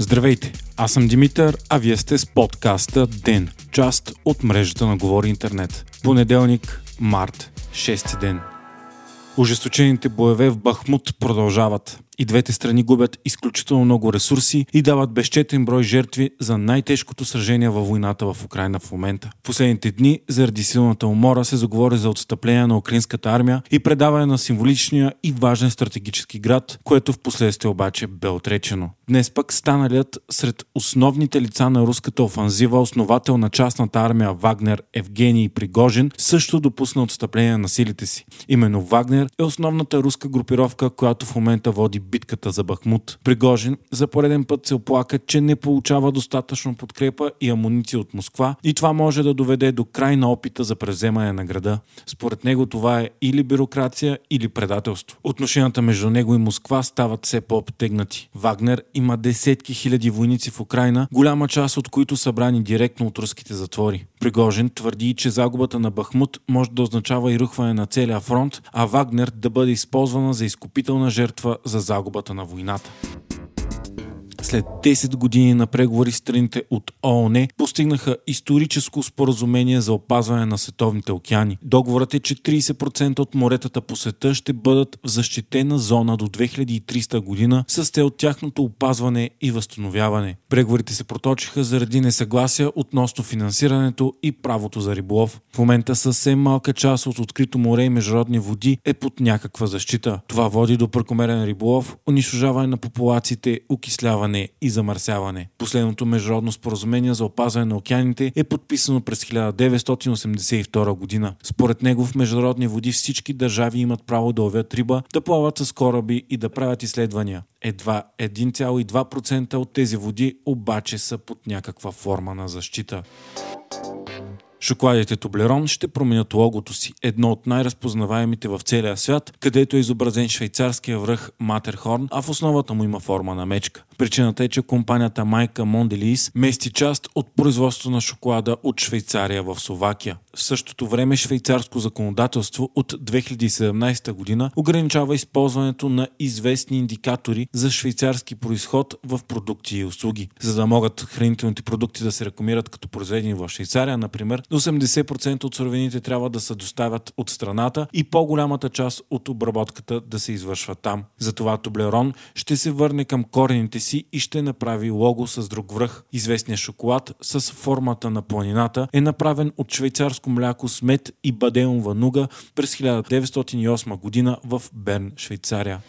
Здравейте, аз съм Димитър, а вие сте с подкаста ДЕН, част от мрежата на Говори Интернет. Понеделник, март, 6 ден. Ожесточените боеве в Бахмут продължават. И двете страни губят изключително много ресурси и дават безчетен брой жертви за най-тежкото сражение във войната в Украина в момента. В последните дни, заради силната умора, се заговори за отстъпление на украинската армия и предаване на символичния и важен стратегически град, което в последствие обаче бе отречено. Днес пък станалият сред основните лица на руската офанзива, основател на частната армия Вагнер Евгений Пригожин, също допусна отстъпление на силите си. Именно Вагнер е основната руска групировка, която в момента води битката за Бахмут. Пригожин за пореден път се оплака, че не получава достатъчно подкрепа и амуниция от Москва и това може да доведе до край на опита за превземане на града. Според него това е или бюрокрация, или предателство. Отношенията между него и Москва стават все по-обтегнати. Вагнер има десетки хиляди войници в Украина, голяма част от които са брани директно от руските затвори. Пригожин твърди, че загубата на Бахмут може да означава и рухване на целия фронт, а Вагнер да бъде използвана за изкупителна жертва за загубата на войната. След 10 години на преговори страните от ООН постигнаха историческо споразумение за опазване на световните океани. Договорът е, че 30% от моретата по света ще бъдат в защитена зона до 2300 година с цел тяхното опазване и възстановяване. Преговорите се проточиха заради несъгласия относно финансирането и правото за риболов. В момента съвсем малка част от открито море и международни води е под някаква защита. Това води до прекомерен риболов, унищожаване на популациите, окисляване и замърсяване. Последното международно споразумение за опазване на океаните е подписано през 1982 година. Според него в международни води всички държави имат право да ловят риба, да плават с кораби и да правят изследвания. Едва 1,2% от тези води обаче са под някаква форма на защита. Шоколадите Тоблерон ще променят логото си, едно от най-разпознаваемите в целия свят, където е изобразен швейцарския връх Матерхорн, а в основата му има форма на мечка. Причината е, че компанията Майка Монделис мести част от производството на шоколада от Швейцария в Словакия. В същото време швейцарско законодателство от 2017 година ограничава използването на известни индикатори за швейцарски происход в продукти и услуги. За да могат хранителните продукти да се рекламират като произведени в Швейцария, например, 80% от суровините трябва да се доставят от страната и по-голямата част от обработката да се извършва там. Затова Тоблерон ще се върне към корените си и ще направи лого с друг връх. Известният шоколад с формата на планината е направен от швейцарско мляко с мед и бадеонова нуга през 1908 година в Берн, Швейцария.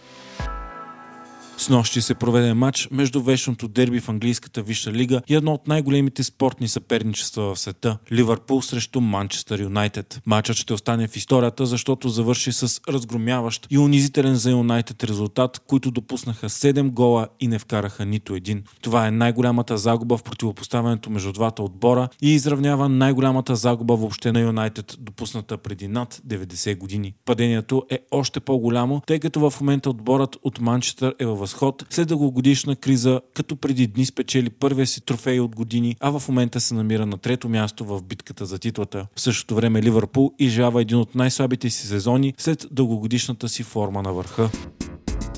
С нощи се проведе матч между вечното дерби в английската Висша лига и едно от най-големите спортни съперничества в света – Ливърпул срещу Манчестър Юнайтед. Матчът ще остане в историята, защото завърши с разгромяващ и унизителен за Юнайтед резултат, които допуснаха 7 гола и не вкараха нито един. Това е най-голямата загуба в противопоставянето между двата отбора и изравнява най-голямата загуба въобще на Юнайтед, допусната преди над 90 години. Падението е още по-голямо, тъй като в момента отборът от Манчестър е във възход след дългогодишна криза, като преди дни спечели първия си трофей от години, а в момента се намира на трето място в битката за титлата. В същото време Ливърпул изжава един от най-слабите си сезони след дългогодишната си форма на върха.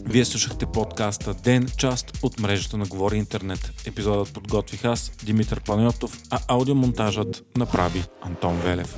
Вие слушахте подкаста Ден, част от мрежата на Говори Интернет. Епизодът подготвих аз, Димитър Панайотов, а аудиомонтажът направи Антон Велев.